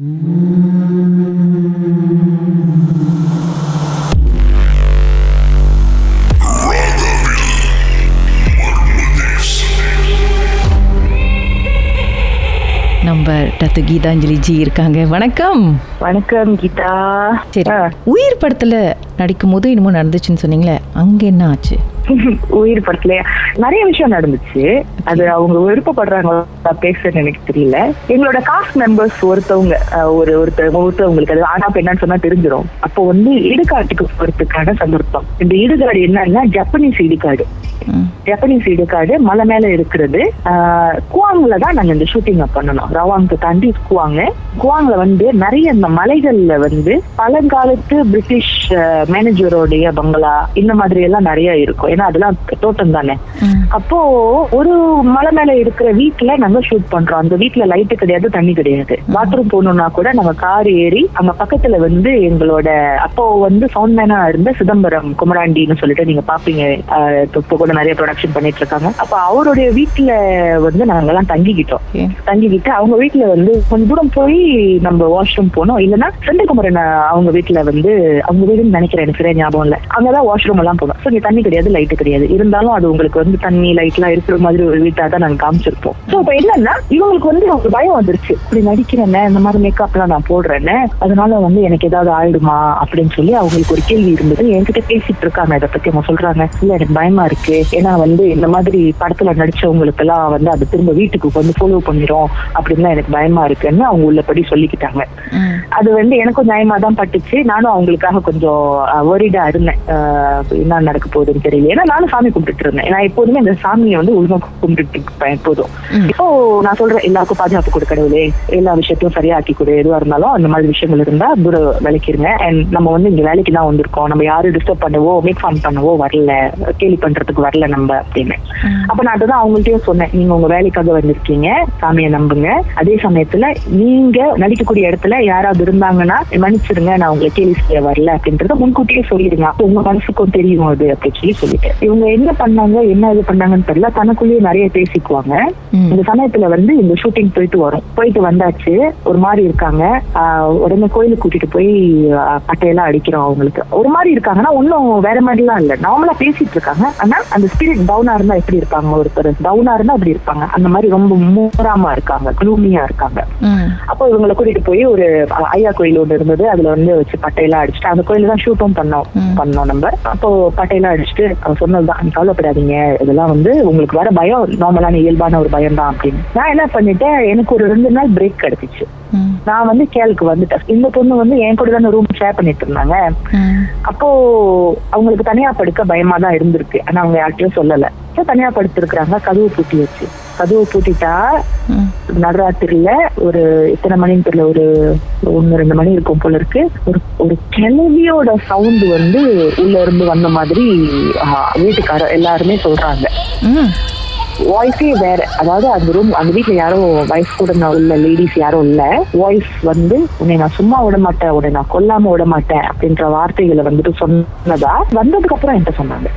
Mm-hmm. நம்ம Datuk Gitanjali G இருக்காங்க. வணக்கம். வணக்கம் கீதா. சரி. உயிர் படத்துல நடிக்கும் போது என்னமோ நடந்துச்சுன்னு சொன்னீங்களே அங்க என்ன ஆச்சு? உயிர் படத்துல நிறைய விஷயம் நடந்துச்சு. அது அவங்க விருப்பப்படுறாங்க பேசுறது எனக்கு தெரியல. எங்களோட காஸ்ட் மெம்பர்ஸ் ஒருத்தவங்க ஒரு ஒருத்தர் ஒருத்தவங்களுக்கு அது ஆனா பெண்ணான்னு சொன்னா தெரிஞ்சிடும் அப்போ வந்து இடுகாட்டுக்கு போறதுக்கான சந்தர்ப்பம். இந்த இடுகாடு என்னன்னா ஜப்பனீஸ் இடுகாடு. ஜப்பனீஸ் இடுகாடு மலை மேல இருக்கிறது. குவாங்ல தான் நாங்க இந்த ஷூட்டிங் பண்ணணும். ரவாங்க தாண்டி குவாங்க. குவாங்ல வந்து நிறைய இந்த மலைகள்ல வந்து பழங்காலத்து பிரிட்டிஷ் மேனேஜரோடைய பங்களா இந்த மாதிரி எல்லாம் நிறைய இருக்கும். ஏன்னா அதெல்லாம் தோட்டம் தானே. அப்போ ஒரு மலை மேல இருக்கிற வீட்ல நாங்க ஷூட் பண்றோம். அந்த வீட்ல லைட்டு கிடையாது தண்ணி கிடையாது. பாத்ரூம் போகணும்னா கூட நாங்க கார் ஏறி அங்க பக்கத்துல வந்து எங்களோட அப்போ வந்து சவுண்ட் மேனா இருந்த சிதம்பரம் குமராண்டின்னு சொல்லிட்டு நீங்க பாப்பீங்க. இப்போ கூட நிறைய ப்ரொடக்ஷன் பண்ணிட்டு இருக்காங்க அப்ப அவருடைய வீட்ல வந்து நாங்க எல்லாம் தங்கிக்கிட்டோம். தங்கிக்கிட்டு அவங்க வீட்ல வந்து கொஞ்ச தூரம் போய் நம்ம வாஷ்ரூம் போனோம். இல்லைன்னா செந்தகுமரன் அவங்க வீட்ல வந்து அவங்க வீடுன்னு நினைக்கிறேன் எனக்கு சரியா ஞாபகம் இல்ல. அங்கதான் வாஷ்ரூம் எல்லாம் போனோம். ஸோ இங்க தண்ணி கிடையாது லைட்டு கிடையாது. இருந்தாலும் அது உங்களுக்கு வந்து தண்ணி லைட் எல்லாம் இருக்கிற மாதிரி ஒரு வீட்டா தான் நாங்க காமிச்சிருப்போம். ஸோ இப்ப என்னன்னா இவங்களுக்கு வந்து ஒரு பயம் வந்துருச்சு. இப்படி நடிக்கிறேன்னு இந்த மாதிரி மேக்கப் எல்லாம் நான் போடுறேன்னு அதனால வந்து எனக்கு ஏதாவது ஆயிடுமா அப்படின்னு சொல்லி அவங்களுக்கு ஒரு கேள்வி இருந்தது. என்கிட்ட பேசிட்டு இருக்காங்க இதை பத்தி அவங்க சொல்றாங்க. இல்ல எனக்கு பயமா இருக்கு ஏன்னா வந்து இந்த மாதிரி படத்துல நடிச்சவங்களுக்கு எல்லாம் வந்து அது திரும்ப வீட்டுக்கு வந்து ஃபாலோ பண்ணிரும் அப்படின்லாம் எனக்கு பயமா இருக்குன்னு அவங்க உள்ளபடி சொல்லிக்கிட்டாங்க. அது வந்து எனக்கும் நியாயமா தான் பட்டுச்சு. நானும் அவங்களுக்காக கொஞ்சம் ஒரிடா இருந்தேன். என்ன நடக்க போகுதுன்னு தெரியல. ஏன்னா நானும் சாமி கும்பிட்டுட்டு இருந்தேன். நான் எப்போதுமே இந்த சாமியை வந்து ஒழுங்கா கும்பிட்டுட்டு இருப்பேன் எப்போதும். இப்போ நான் சொல்றேன் எல்லாருக்கும் பாதுகாப்பு கொடு கடவுளே. எல்லா விஷயத்தையும் சரியாக்கி கொடு. எதுவா இருந்தாலும் அந்த மாதிரி விஷயங்கள் இருந்தா தூர விளக்கிருங்க அண்ட் நம்ம வந்து இங்க வேலைக்கு தான் வந்திருக்கோம். நம்ம யாரும் டிஸ்டர்ப் பண்ணவோ மேக் ஃபார்ம் பண்ணவோ வரல. கேலி பண்றதுக்கு வரல நம்ம அப்படின்னு. அப்ப நான் அதுதான் அவங்கள்ட்டயும் சொன்னேன். நீங்க உங்க வேலைக்காக வந்திருக்கீங்க. சாமியை நம்புங்க. அதே சமயத்துல நீங்க நடிக்கக்கூடிய இடத்துல யாராவது இருந்தாங்கன்னா மன்னிச்சிருங்க நான் உங்களை கேலி செய்ய வரல அப்படின்றத முன்கூட்டியே சொல்லிடுங்க. அப்ப உங்க மனசுக்கும் தெரியும் அது அப்படின்னு சொல்லி சொல்லிட்டேன். இவங்க என்ன பண்ணாங்க என்ன இது பண்ணாங்கன்னு தெரியல. தனக்குள்ளேயே நிறைய பேசிக்குவாங்க. இந்த சமயத்துல வந்து இந்த ஷூட்டிங் போயிட்டு வரும். போயிட்டு வந்தாச்சு. ஒரு மாதிரி இருக்காங்க. உடனே கோயிலுக்கு கூட்டிட்டு போய் பட்டையெல்லாம் அடிக்கிறோம் அவங்களுக்கு. ஒரு மாதிரி இருக்காங்கன்னா ஒன்னும் வேற மாதிரிலாம் இல்ல. நார்மலா பேசிட்டு இருக்காங்க. ஆனா அந்த ஸ்பிரிட் டவுனா இருந்தா எப்படி இருப்பாங்க? ஒருத்தர் டவுனா இருந்தா அப்படி இருப்பாங்க. அந்த மாதிரி ரொம்ப மூராமா இருக்காங்க குளூமியா இருக்காங்க. அப்போ இவங்களை கூட்டிட்டு போய் ஒரு ஐயா கோயில் ஒன்று இருந்தது. அதுல வந்து வச்சு பட்டையெல்லாம் அடிச்சுட்டு அந்த கோயில தான் ஷூட்டும் பண்ணோம். பண்ணோம் நம்ம. அப்போ பட்டையெல்லாம் அடிச்சுட்டு சொன்னதுதான் "நீ கவலைப்படாதீங்க. இதெல்லாம் வந்து உங்களுக்கு வர பயம் நார்மலான இயல்பான ஒரு பயம் தான் அப்படின்னு. நான் என்ன பண்ணிட்டேன் எனக்கு ஒரு ரெண்டு நாள் பிரேக் கிடைச்சிச்சு. நான் வந்து கேளுக்கு வந்துட்டேன். இந்த பொண்ணு வந்து என் கூட தானே ரூம் ஷேர் பண்ணிட்டு இருந்தாங்க. அப்போ அவங்களுக்கு தனியா படுக்க பயமா தான் இருந்திருக்கு. ஆனா அவங்க யார்கிட்டயும் சொல்லல. தனியா படுத்திருக்கிறாங்க. கதவு பூட்டி வச்சு. கதவு பூட்டிட்டா. நடுராத்திரில ஒரு எத்தனை மணின்னு தெரியல ஒரு ஒன்னு ரெண்டு மணி இருக்கும் போல இருக்கு. ஒரு ஒரு கிளவியோட சவுண்ட் வந்து உள்ள இருந்து வந்த மாதிரி ஆஹ், வீட்டுக்கார எல்லாருமே சொல்றாங்க. வாய்ஸே வேற அதாவது அந்த ரூம் அந்த வீட்ல யாரும் வயசு கூட உள்ள லேடிஸ் யாரும் இல்ல வாய்ஸ் வந்து உன்னை நான் சும்மா விட மாட்டேன் உன்னை நான் கொல்லாம விட மாட்டேன் அப்படின்ற வார்த்தைகளை வந்துட்டு சொன்னதா வந்ததுக்கு அப்புறம் என்கிட்ட சொன்னாங்க.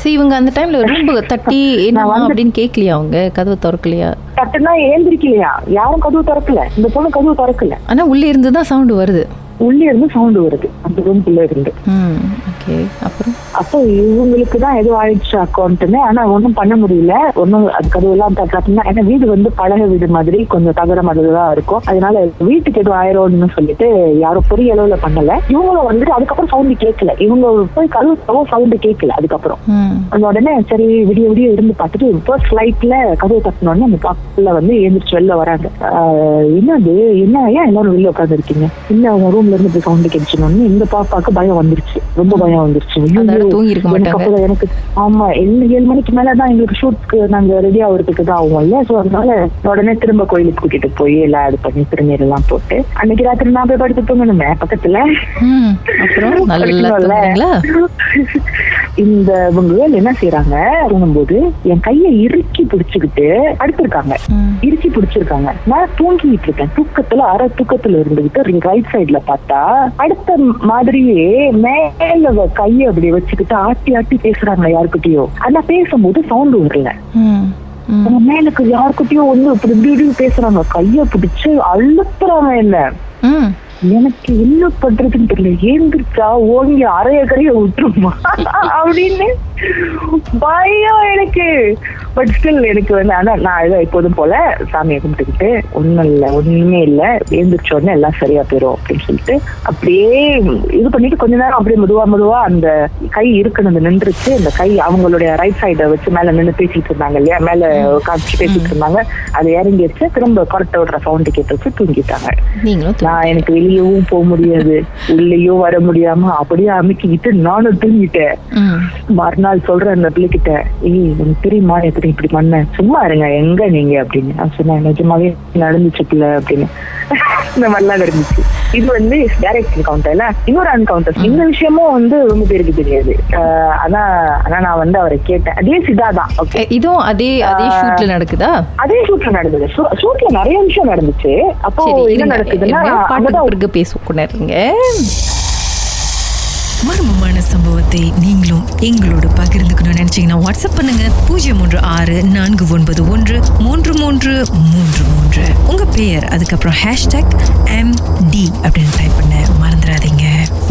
சரி இவங்க அந்த டைம்ல ரொம்ப தட்டி என்ன அப்படின்னு கேட்கலையா அவங்க? கதவு திறக்கலையா? சட்டுனா ஏந்திரிக்கலையா? யாரும் கதவு திறக்கல. இந்த பொண்ணு கதவு திறக்கல. ஆனா உள்ளே இருந்து தான் சவுண்ட் வருது. உள்ளே இருந்து சவுண்ட் வருது. அந்த ரூம்குள்ள இருந்து. ஓகே அப்புறம்? அப்போ இவங்களுக்கு தான் எதுவும் ஆயிடுச்சு அக்கௌண்ட்னு ஆனா ஒண்ணும் பண்ண முடியல. ஒன்னும் அது கதவெல்லாம் தட்டினா ஏன்னா வீடு வந்து பழக வீடு மாதிரி கொஞ்சம் தகர மாதிரி தான் இருக்கும். அதனால வீட்டுக்கு எதுவும் ஆயிரோம்னு சொல்லிட்டு யாரும் பெரிய அளவுல பண்ணல. இவங்களும் வந்துட்டு அதுக்கப்புறம் சவுண்ட் கேட்கல. இவங்க போய் கதவு சவுண்ட் கேட்கல அதுக்கப்புறம். அந்த உடனே சரி விடிய விடிய இருந்து பார்த்துட்டு ஃபர்ஸ்ட் ஃபிளைட்ல கதவு தட்டினோடனே அந்த பாப்புல வந்து எழுந்திரிச்சு வெளில வராங்க. என்னது? என்ன ஏன் எல்லாரும் வெளில உட்காந்து இருக்கீங்க? இல்ல அவங்க ரூம்ல இருந்து இப்படி சவுண்ட் கேட்டுச்சுனோடனே இந்த பாப்பாக்கு பயம் வந்துருச்சு. ரொம்ப பயம் வந்துருச்சு. தூங்கி இருக்க மாட்டாங்க. எனக்கு ஆமா ஏழு மணிக்கு மேலதான் எங்களுக்கு ஷூட்க்கு நாங்க ரெடி ஆகுறதுக்கு தான் ஆகும்ல சோ அதனால உடனே திரும்ப கோயிலுக்கு கூட்டிட்டு போய் எல்லாம் இது பண்ணி திருநீர் எல்லாம் போட்டு அன்னைக்கு ராத்திரி நான் போய் படுத்து தூங்கணுமே பக்கத்துல. இந்த இவங்க என்ன செய்யறாங்க தூங்கும்போது என் கையை இறுக்கி பிடிச்சுக்கிட்டு படுத்திருக்காங்க. ம். இறுக்கி பிடிச்சிருக்காங்க. நான் தூங்கிட்டு இருக்கேன். தூக்கத்துல அரை தூக்கத்துல இருந்துகிட்டு ரைட் சைடுல பார்த்தா அடுத்த மாதிரியே மேல கையை அப்படி வச்சுக்கிட்டு ஆட்டி ஆட்டி பேசுறாங்க யாருக்கிட்டயோ ஆனா பேசும்போது சவுண்ட் வரல. நம்ம மேலுக்கு யாருக்கிட்டயும் வந்து இப்படி இப்படி பேசுறாங்க. கைய பிடிச்சு அழுத்துறாங்க என்ன? எனக்கு என்ன பண்றதுன்னு தெரியல. ஏந்திரிச்சா ஓங்கி அரைய கரைய விட்டுருமா? அப்படின்னு பயம் எனக்கு. பட் ஸ்டில் எனக்கு வந்து ஆனா நான் ஏதோ எப்போதும் போல சாமியை கும்பிட்டுக்கிட்டு ஒண்ணும் இல்ல ஒண்ணுமே இல்ல. எழுந்திரிச்ச உடனே எல்லாம் சரியா போயிரும் அப்படின்னு சொல்லிட்டு அப்படியே இது பண்ணிட்டு கொஞ்ச நேரம் அப்படியே மெதுவா மெதுவா அந்த கை இருக்கணும் நின்றுச்சு. அந்த கை அவங்களுடைய ரைட் சைட வச்சு மேல நின்று பேசிட்டு இருந்தாங்க இல்லையா? மேல காமிச்சு பேசிட்டு இருந்தாங்க. அது இறங்கிடுச்சு திரும்ப கொரட்டை விடுற சவுண்டு கேட்டுச்சு தூங்கிட்டாங்க. நான் எனக்கு வெளியவும் போக முடியாது. உள்ளேயும் வர முடியாம அப்படியே அமைக்கிக்கிட்டு நானும் தூங்கிட்டேன். மறுநாள் சொல்றேன் அந்த பிள்ளைகிட்ட ஏய் உனக்கு தெரியுமா எப்படி இப்படி பண்ண? சும்மா இருங்க எங்க நீங்க? அப்படின்னு. நான் சொன்னேன் நிஜமாவே நடந்துச்சு பிள்ளை அப்படின்னு. இந்த மாதிரிலாம் இருந்துச்சு இது வந்து டைரக்ட் என்கவுண்டர்ல இன்னொரு அன்கவுண்டர் இந்த விஷயமும் வந்து ரொம்ப பேருக்கு தெரியாது. ஆஹ் ஆனா நான் வந்து அவரை கேட்டேன். அதே சிதா தான் ஓகே இதுவும் அதே அதே ஷூட்ல நடக்குதா? அதே ஷூட்ல நடந்தது. ஷூட்ல நிறைய விஷயம் நடந்துச்சு. அப்போ என்ன நடக்குதுன்னா இருங்க, பாட்டுக்கு பேசுவோம் மர்மமான சம்பவத்தை நீங்களும் எங்களோடு பகிர்ந்துக்கணும்னு நினைச்சீங்கன்னா வாட்ஸ்அப் பண்ணுங்க. பூஜ்ஜியம் மூன்று ஆறு நான்கு ஒன்பது ஒன்று மூன்று மூன்று மூன்று மூன்று. உங்க பெயர் அதுக்கப்புறம் ஹேஷ்டாக் எம் டி அப்படின்னு டைப் பண்ண மறந்துடாதீங்க.